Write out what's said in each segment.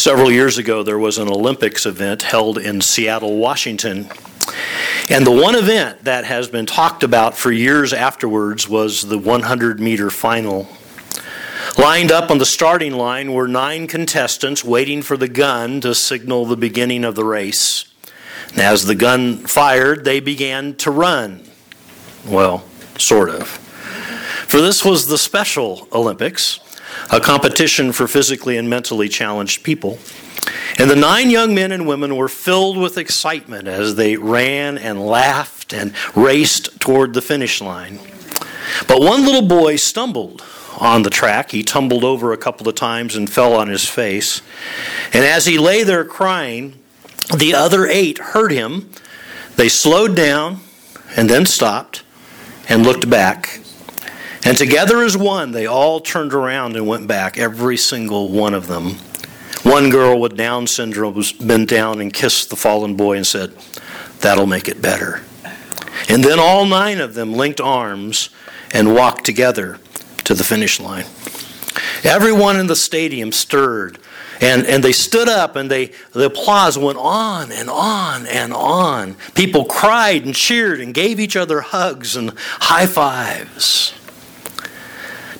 Several years ago, there was an Olympics event held in Seattle, Washington. And the one event that has been talked about for years afterwards was the 100 meter final. Lined up on the starting line were nine contestants waiting for the gun to signal the beginning of the race. And as the gun fired, they began to run. Well, sort of. For this was the Special Olympics, a competition for physically and mentally challenged people. And the nine young men and women were filled with excitement as they ran and laughed and raced toward the finish line. But one little boy stumbled on the track. He tumbled over a couple of times and fell on his face. And as he lay there crying, the other eight heard him. They slowed down and then stopped and looked back. And together as one, they all turned around and went back, every single one of them. One girl with Down syndrome was bent down and kissed the fallen boy and said, That'll make it better. And then all nine of them linked arms and walked together to the finish line. Everyone in the stadium stirred, and, and they stood up, and they, the applause went on and on and on. People cried and cheered and gave each other hugs and high fives.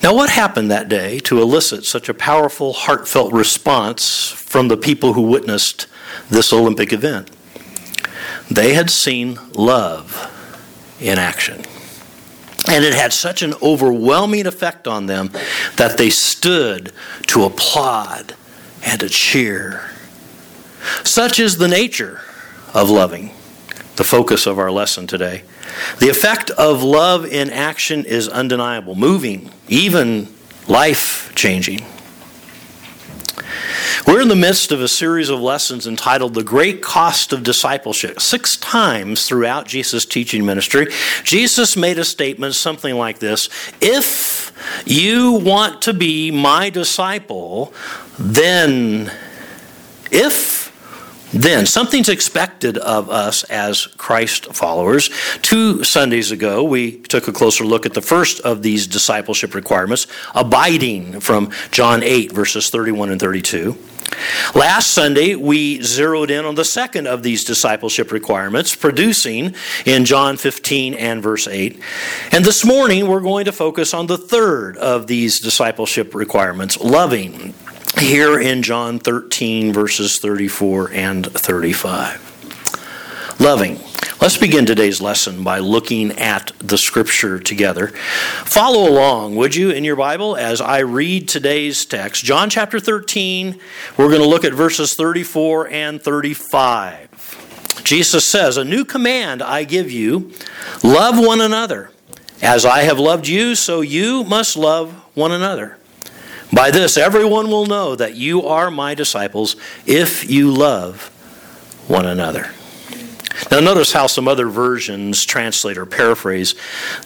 Now, what happened that day to elicit such a powerful, heartfelt response from the people who witnessed this Olympic event? They had seen love in action. And it had such an overwhelming effect on them that they stood to applaud and to cheer. Such is the nature of loving, the focus of our lesson today. The effect of love in action is undeniable, moving, even life changing. We're in the midst of a series of lessons entitled The Great Cost of Discipleship. Six times throughout Jesus' teaching ministry, Jesus made a statement something like this If you want to be my disciple, then, if then something's expected of us as Christ followers. Two Sundays ago, we took a closer look at the first of these discipleship requirements, abiding from John 8, verses 31 and 32. Last Sunday, we zeroed in on the second of these discipleship requirements, producing in John 15 and verse 8. And this morning, we're going to focus on the third of these discipleship requirements, loving, here in John 13, verses 34 and 35. Loving. Let's begin today's lesson by looking at the scripture together. Follow along, would you, in your Bible as I read today's text. John chapter 13, we're going to look at verses 34 and 35. Jesus says, A new command I give you love one another. As I have loved you, so you must love one another. By this, everyone will know that you are my disciples if you love one another. Now, notice how some other versions translate or paraphrase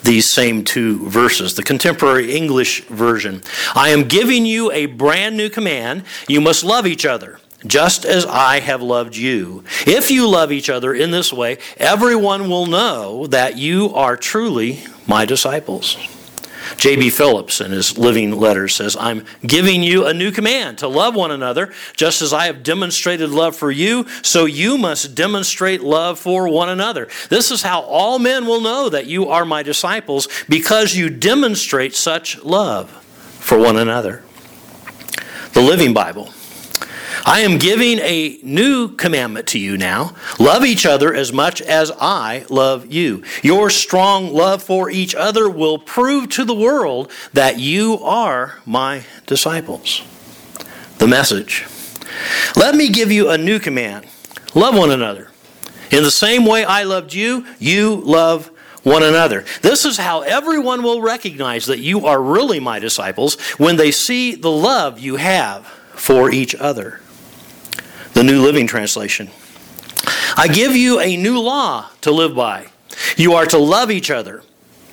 these same two verses. The contemporary English version I am giving you a brand new command. You must love each other, just as I have loved you. If you love each other in this way, everyone will know that you are truly my disciples. J.B. Phillips, in his living letter, says, I'm giving you a new command to love one another, just as I have demonstrated love for you, so you must demonstrate love for one another. This is how all men will know that you are my disciples, because you demonstrate such love for one another. The Living Bible I am giving a new commandment to you now. Love each other as much as I love you. Your strong love for each other will prove to the world that you are my disciples. The message Let me give you a new command love one another. In the same way I loved you, you love one another. This is how everyone will recognize that you are really my disciples when they see the love you have for each other the New Living Translation. I give you a new law to live by. You are to love each other.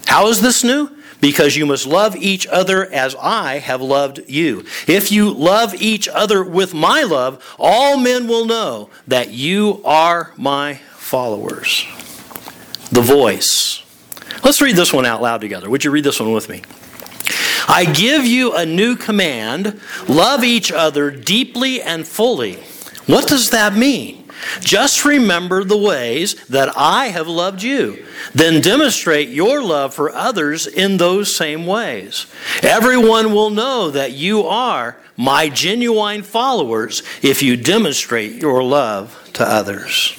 How is this new? Because you must love each other as I have loved you. If you love each other with my love, all men will know that you are my followers. The voice. Let's read this one out loud together. Would you read this one with me? I give you a new command love each other deeply and fully. What does that mean? Just remember the ways that I have loved you. Then demonstrate your love for others in those same ways. Everyone will know that you are my genuine followers if you demonstrate your love to others.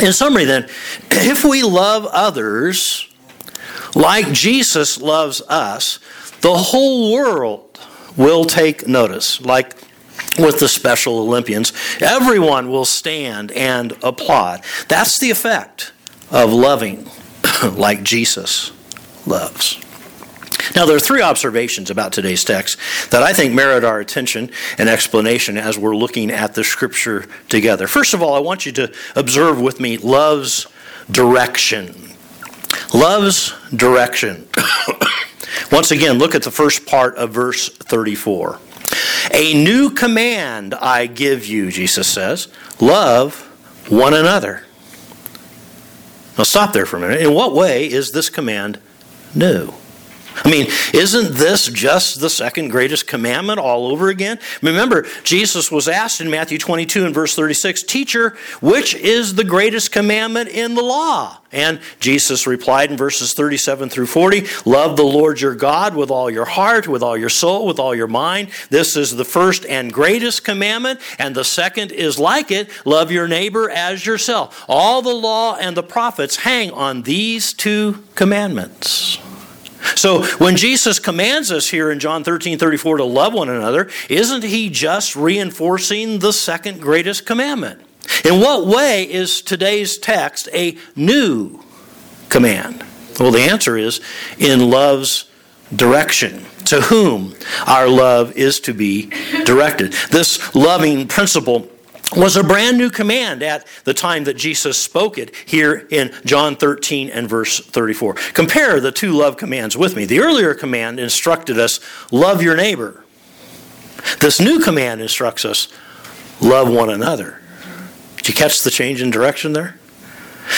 In summary, then, if we love others like Jesus loves us, the whole world will take notice. Like with the Special Olympians. Everyone will stand and applaud. That's the effect of loving like Jesus loves. Now, there are three observations about today's text that I think merit our attention and explanation as we're looking at the scripture together. First of all, I want you to observe with me love's direction. Love's direction. Once again, look at the first part of verse 34. A new command I give you, Jesus says love one another. Now, stop there for a minute. In what way is this command new? I mean, isn't this just the second greatest commandment all over again? Remember, Jesus was asked in Matthew 22 and verse 36, Teacher, which is the greatest commandment in the law? And Jesus replied in verses 37 through 40, Love the Lord your God with all your heart, with all your soul, with all your mind. This is the first and greatest commandment, and the second is like it love your neighbor as yourself. All the law and the prophets hang on these two commandments. So when Jesus commands us here in John 13 34 to love one another, isn't he just reinforcing the second greatest commandment? In what way is today's text a new command? Well, the answer is in love's direction. To whom our love is to be directed. This loving principle was a brand new command at the time that Jesus spoke it here in John 13 and verse 34. Compare the two love commands with me. The earlier command instructed us, love your neighbor. This new command instructs us, love one another. Did you catch the change in direction there?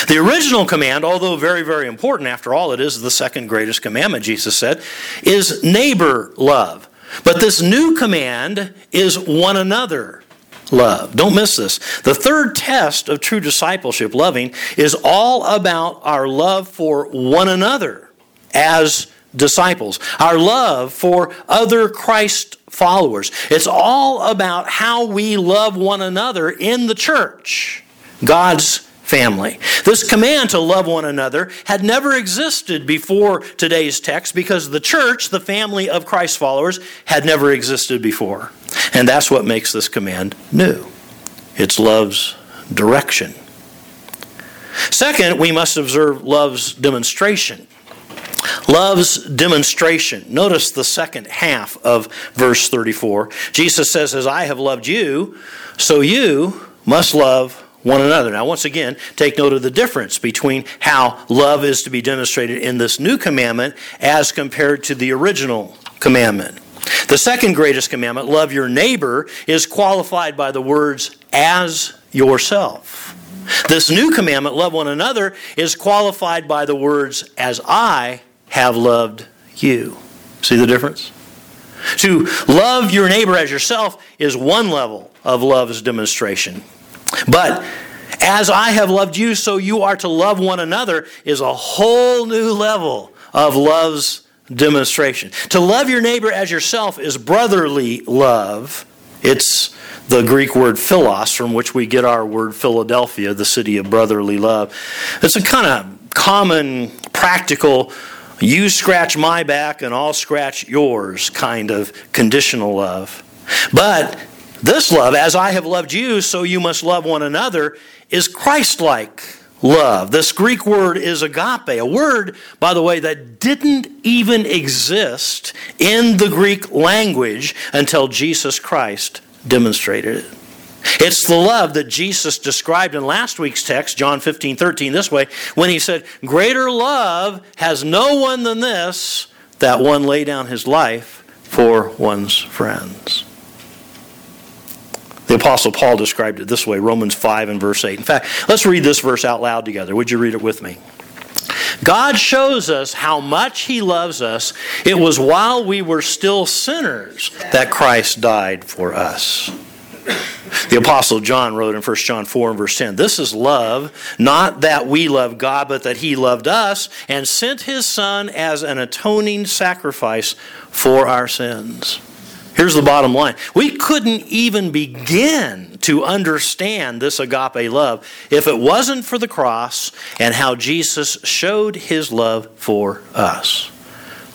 The original command, although very, very important, after all, it is the second greatest commandment, Jesus said, is neighbor love. But this new command is one another love. Don't miss this. The third test of true discipleship, loving, is all about our love for one another as disciples, our love for other Christ followers. It's all about how we love one another in the church, God's family. This command to love one another had never existed before today's text because the church, the family of Christ followers, had never existed before. And that's what makes this command new. It's love's direction. Second, we must observe love's demonstration. Love's demonstration. Notice the second half of verse 34. Jesus says, As I have loved you, so you must love one another. Now, once again, take note of the difference between how love is to be demonstrated in this new commandment as compared to the original commandment. The second greatest commandment, love your neighbor, is qualified by the words as yourself. This new commandment, love one another, is qualified by the words as I have loved you. See the difference? To love your neighbor as yourself is one level of love's demonstration. But as I have loved you, so you are to love one another is a whole new level of love's demonstration. To love your neighbor as yourself is brotherly love. It's the Greek word philos, from which we get our word Philadelphia, the city of brotherly love. It's a kind of common, practical, you scratch my back and I'll scratch yours kind of conditional love. But this love, as I have loved you, so you must love one another, is Christ like love. This Greek word is agape, a word, by the way, that didn't even exist in the Greek language until Jesus Christ demonstrated it. It's the love that Jesus described in last week's text, John 15, 13, this way, when he said, Greater love has no one than this, that one lay down his life for one's friends. The Apostle Paul described it this way Romans 5 and verse 8. In fact, let's read this verse out loud together. Would you read it with me? God shows us how much He loves us. It was while we were still sinners that Christ died for us. The Apostle John wrote in 1 John 4 and verse 10 This is love, not that we love God, but that He loved us and sent His Son as an atoning sacrifice for our sins. Here's the bottom line we couldn't even begin to understand this agape love if it wasn't for the cross and how Jesus showed His love for us.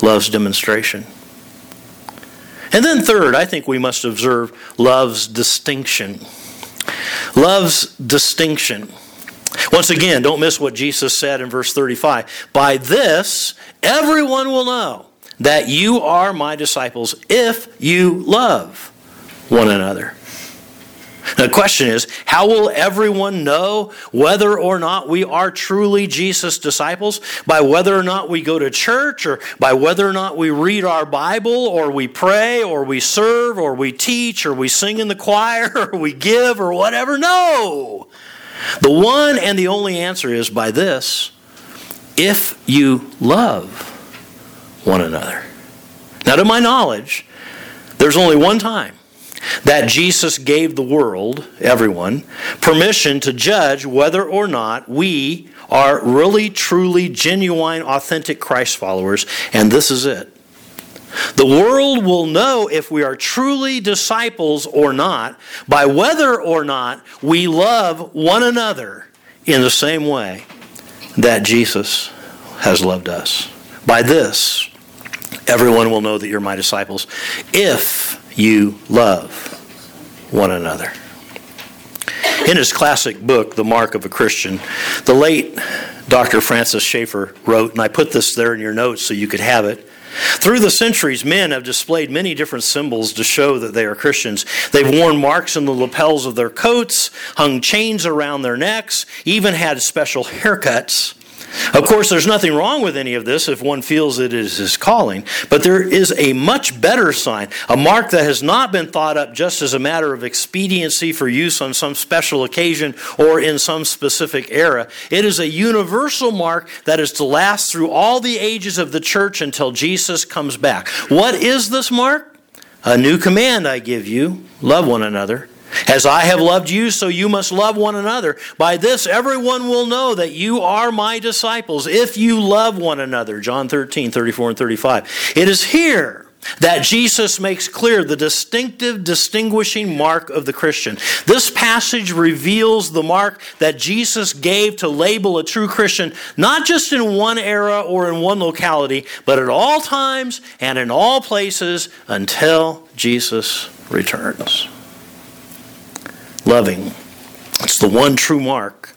Love's demonstration. And then, third, I think we must observe love's distinction. Love's distinction. Once again, don't miss what Jesus said in verse 35. By this, everyone will know that you are my disciples if you love one another. The question is, how will everyone know whether or not we are truly Jesus' disciples? By whether or not we go to church, or by whether or not we read our Bible, or we pray, or we serve, or we teach, or we sing in the choir, or we give, or whatever? No! The one and the only answer is by this if you love one another. Now, to my knowledge, there's only one time that Jesus gave the world, everyone, permission to judge whether or not we are really, truly, genuine, authentic Christ followers, and this is it. The world will know if we are truly disciples or not by whether or not we love one another in the same way that Jesus has loved us. By this, everyone will know that you're my disciples if you love one another. In his classic book, The Mark of a Christian, the late Dr. Francis Schaeffer wrote, and I put this there in your notes so you could have it. Through the centuries, men have displayed many different symbols to show that they are Christians. They've worn marks in the lapels of their coats, hung chains around their necks, even had special haircuts. Of course, there's nothing wrong with any of this if one feels it is his calling, but there is a much better sign, a mark that has not been thought up just as a matter of expediency for use on some special occasion or in some specific era. It is a universal mark that is to last through all the ages of the church until Jesus comes back. What is this mark? A new command I give you love one another. As I have loved you, so you must love one another. By this, everyone will know that you are my disciples if you love one another. John 13, 34 and 35. It is here that Jesus makes clear the distinctive, distinguishing mark of the Christian. This passage reveals the mark that Jesus gave to label a true Christian, not just in one era or in one locality, but at all times and in all places until Jesus returns loving. It's the one true mark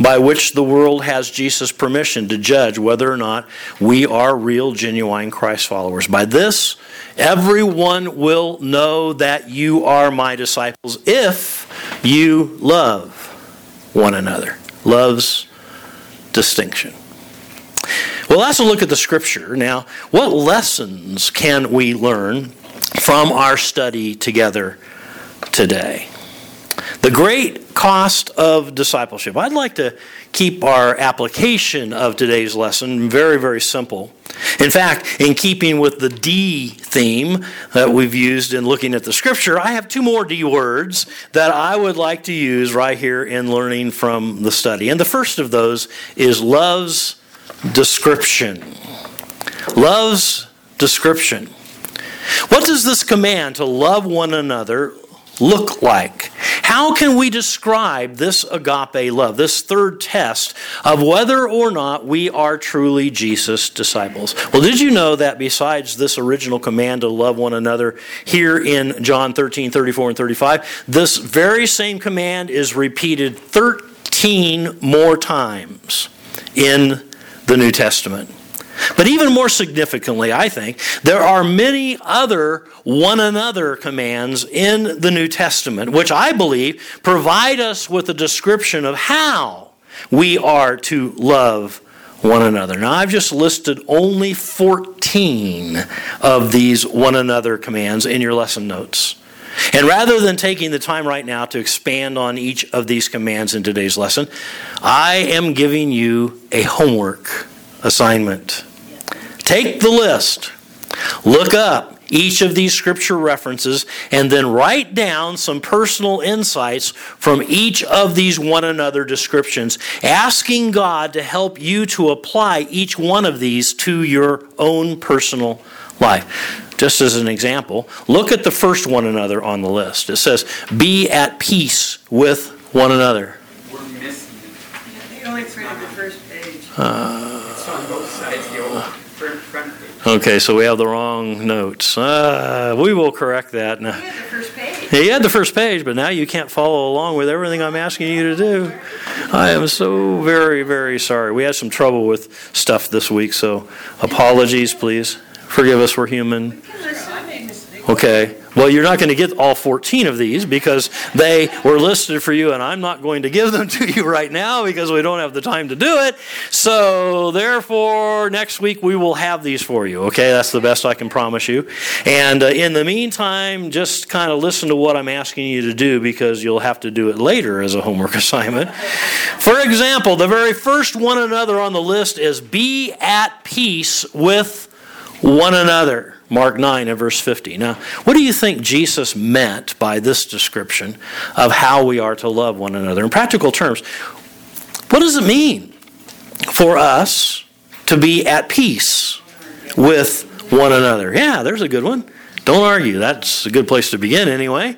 by which the world has Jesus' permission to judge whether or not we are real, genuine Christ followers. By this, everyone will know that you are my disciples if you love one another. Love's distinction. Well, let's look at the scripture. Now, what lessons can we learn from our study together today? The great cost of discipleship. I'd like to keep our application of today's lesson very, very simple. In fact, in keeping with the D theme that we've used in looking at the scripture, I have two more D words that I would like to use right here in learning from the study. And the first of those is love's description. Love's description. What does this command to love one another look like? How can we describe this agape love, this third test of whether or not we are truly Jesus' disciples? Well, did you know that besides this original command to love one another here in John 13, 34, and 35, this very same command is repeated 13 more times in the New Testament? But even more significantly, I think, there are many other one another commands in the New Testament, which I believe provide us with a description of how we are to love one another. Now, I've just listed only 14 of these one another commands in your lesson notes. And rather than taking the time right now to expand on each of these commands in today's lesson, I am giving you a homework assignment. Take the list, look up each of these scripture references, and then write down some personal insights from each of these one another descriptions, asking God to help you to apply each one of these to your own personal life. Just as an example, look at the first one another on the list. It says, Be at peace with one another. We're missing it. The only print on the first page. It's Okay, so we have the wrong notes. Uh, we will correct that. You Now, had the first page. you had the first page, but now you can't follow along with everything I'm asking you to do. I am so very, very sorry. We had some trouble with stuff this week, so apologies, please. Forgive us, we're human. Okay. Well, you're not going to get all 14 of these because they were listed for you, and I'm not going to give them to you right now because we don't have the time to do it. So, therefore, next week we will have these for you. Okay. That's the best I can promise you. And uh, in the meantime, just kind of listen to what I'm asking you to do because you'll have to do it later as a homework assignment. For example, the very first one another on the list is be at peace with one another. Mark 9 and verse 50. Now, what do you think Jesus meant by this description of how we are to love one another? In practical terms, what does it mean for us to be at peace with one another? Yeah, there's a good one. Don't argue. That's a good place to begin, anyway.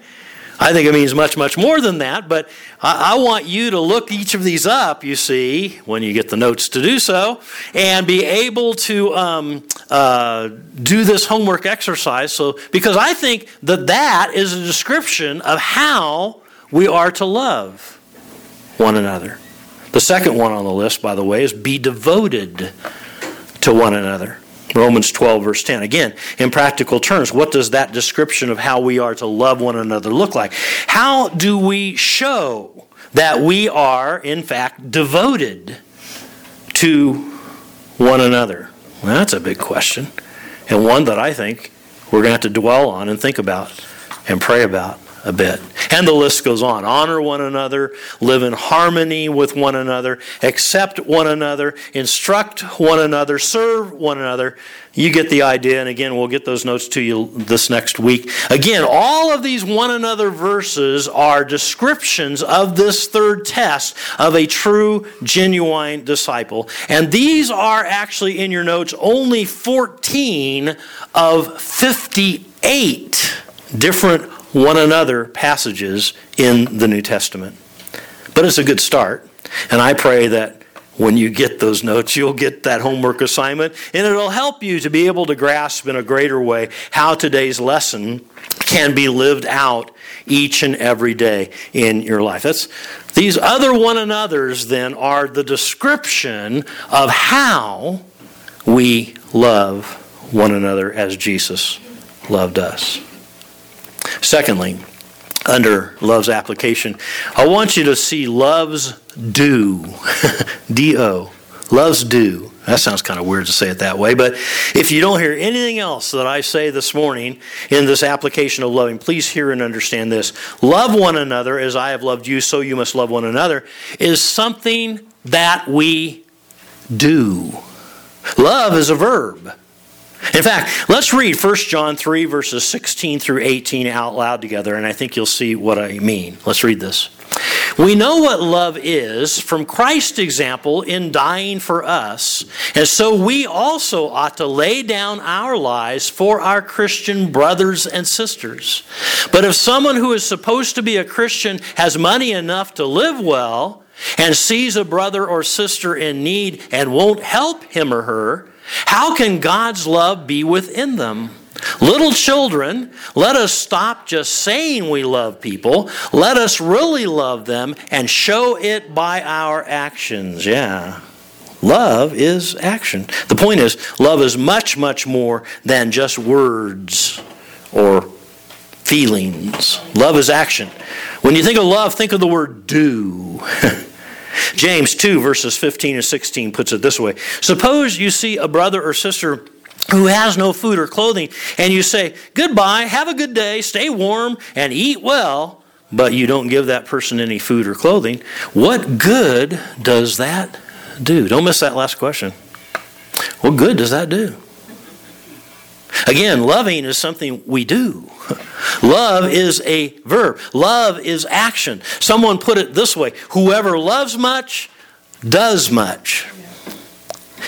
I think it means much, much more than that, but I, I, want you to look each of these up, you see, when you get the notes to do so, and be able to um, uh, do this homework exercise. So, because I think that that is a description of how we are to love one another. The second one on the list, by the way, is be devoted to one another. Romans 12, verse 10. Again, in practical terms, what does that description of how we are to love one another look like? How do we show that we are, in fact, devoted to one another? Well, that's a big question, and one that I think we're going to have to dwell on and think about and pray about a bit. And the list goes on. Honor one another, live in harmony with one another, accept one another, instruct one another, serve one another. You get the idea, and again, we'll get those notes to you this next week. Again, all of these one another verses are descriptions of this third test of a true, genuine disciple. And these are actually in your notes only 14 of 58 different one another passages in the New Testament. But it's a good start, and I pray that when you get those notes, you'll get that homework assignment, and it'll help you to be able to grasp in a greater way how today's lesson can be lived out each and every day in your life. That's these other one another's then are the description of how we love one another as Jesus loved us. Secondly, under love's application, I want you to see love's do. D O. Love's do. That sounds kind of weird to say it that way, but if you don't hear anything else that I say this morning in this application of loving, please hear and understand this. Love one another as I have loved you, so you must love one another, is something that we do. Love is a verb. In fact, let's read 1 John 3, verses 16 through 18 out loud together, and I think you'll see what I mean. Let's read this. We know what love is from Christ's example in dying for us, and so we also ought to lay down our lives for our Christian brothers and sisters. But if someone who is supposed to be a Christian has money enough to live well, and sees a brother or sister in need and won't help him or her, how can God's love be within them? Little children, let us stop just saying we love people. Let us really love them and show it by our actions. Yeah. Love is action. The point is, love is much, much more than just words or feelings. Love is action. When you think of love, think of the word do. James 2, verses 15 and 16 puts it this way Suppose you see a brother or sister who has no food or clothing, and you say, Goodbye, have a good day, stay warm, and eat well, but you don't give that person any food or clothing. What good does that do? Don't miss that last question. What good does that do? Again, loving is something we do. Love is a verb. Love is action. Someone put it this way whoever loves much does much.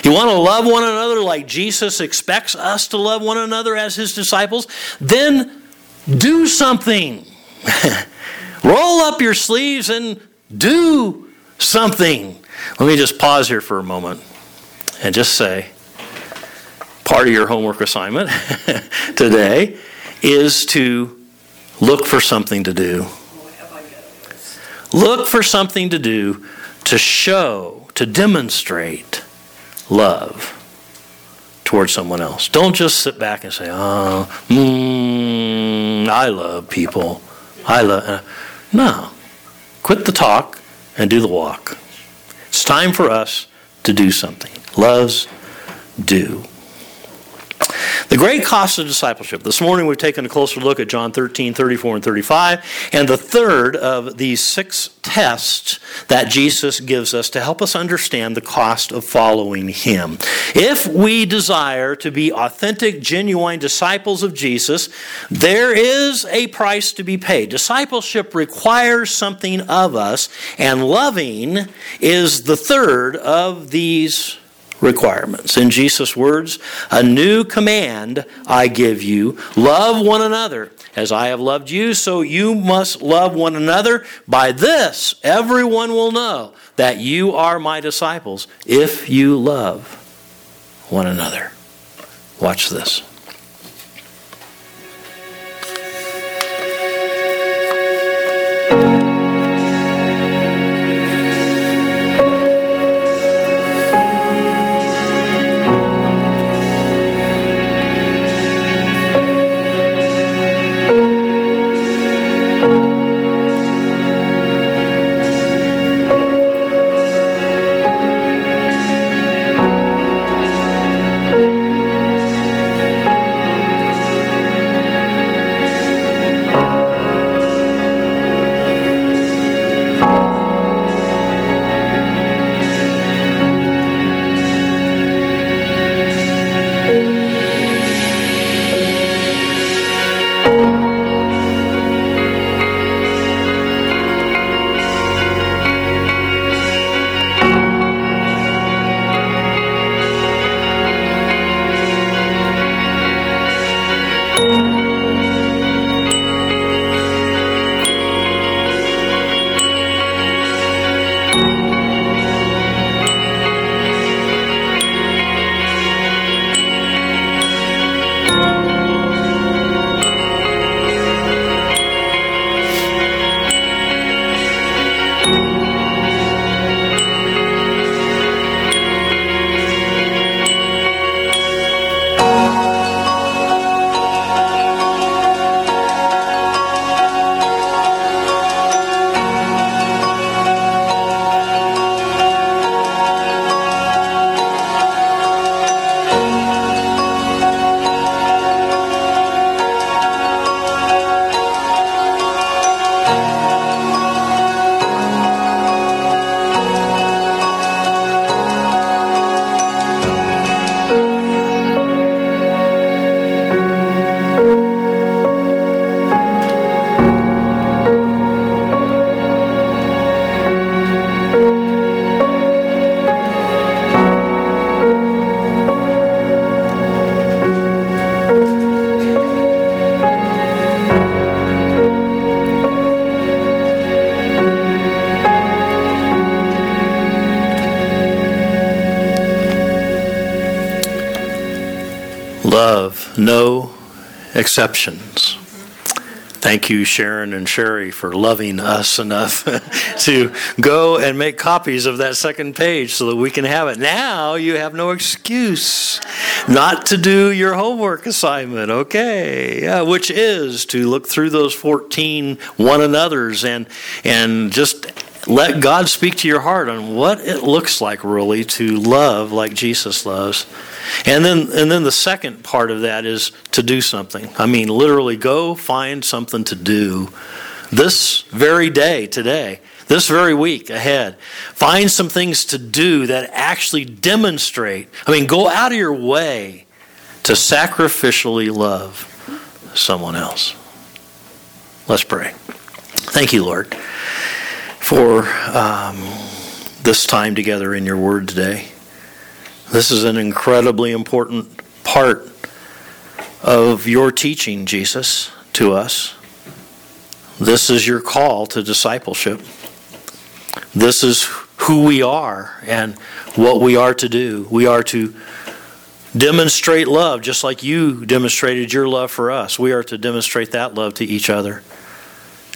You want to love one another like Jesus expects us to love one another as his disciples? Then do something. Roll up your sleeves and do something. Let me just pause here for a moment and just say part of your homework assignment today is to look for something to do. Look for something to do to show, to demonstrate love towards someone else. Don't just sit back and say, "Oh, mm, I love people. I love." Uh, no, quit the talk and do the walk. It's time for us to do something. Loves do. The great cost of discipleship. This morning we've taken a closer look at John 13, 34, and 35, and the third of these six tests that Jesus gives us to help us understand the cost of following Him. If we desire to be authentic, genuine disciples of Jesus, there is a price to be paid. Discipleship requires something of us, and loving is the third of these requirements. In Jesus' words, a new command I give you love one another. As I have loved you, so you must love one another. By this, everyone will know that you are my disciples if you love one another. Watch this. No exceptions. Thank you, Sharon and Sherry, for loving us enough to go and make copies of that second page so that we can have it. Now you have no excuse not to do your homework assignment, okay? Yeah, which is to look through those 14 one another's and, and just let God speak to your heart on what it looks like really to love like Jesus loves. And then and then the second part of that is to do something. I mean literally go find something to do this very day, today, this very week ahead. Find some things to do that actually demonstrate. I mean, go out of your way to sacrificially love someone else. Let's pray. Thank you, Lord, for um, this time together in your word today. This is an incredibly important part of your teaching, Jesus, to us. This is your call to discipleship. This is who we are and what we are to do. We are to demonstrate love just like you demonstrated your love for us. We are to demonstrate that love to each other.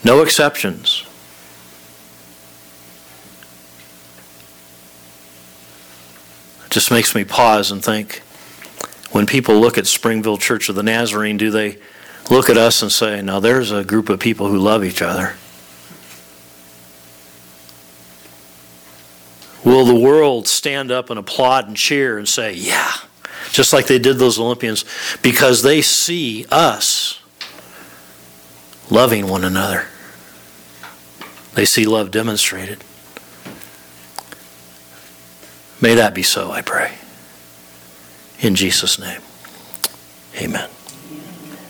No exceptions. Just makes me pause and think when people look at Springville Church of the Nazarene, do they look at us and say, now there's a group of people who love each other? Will the world stand up and applaud and cheer and say, yeah, just like they did those Olympians, because they see us loving one another? They see love demonstrated. May that be so, I pray. In Jesus' name, amen.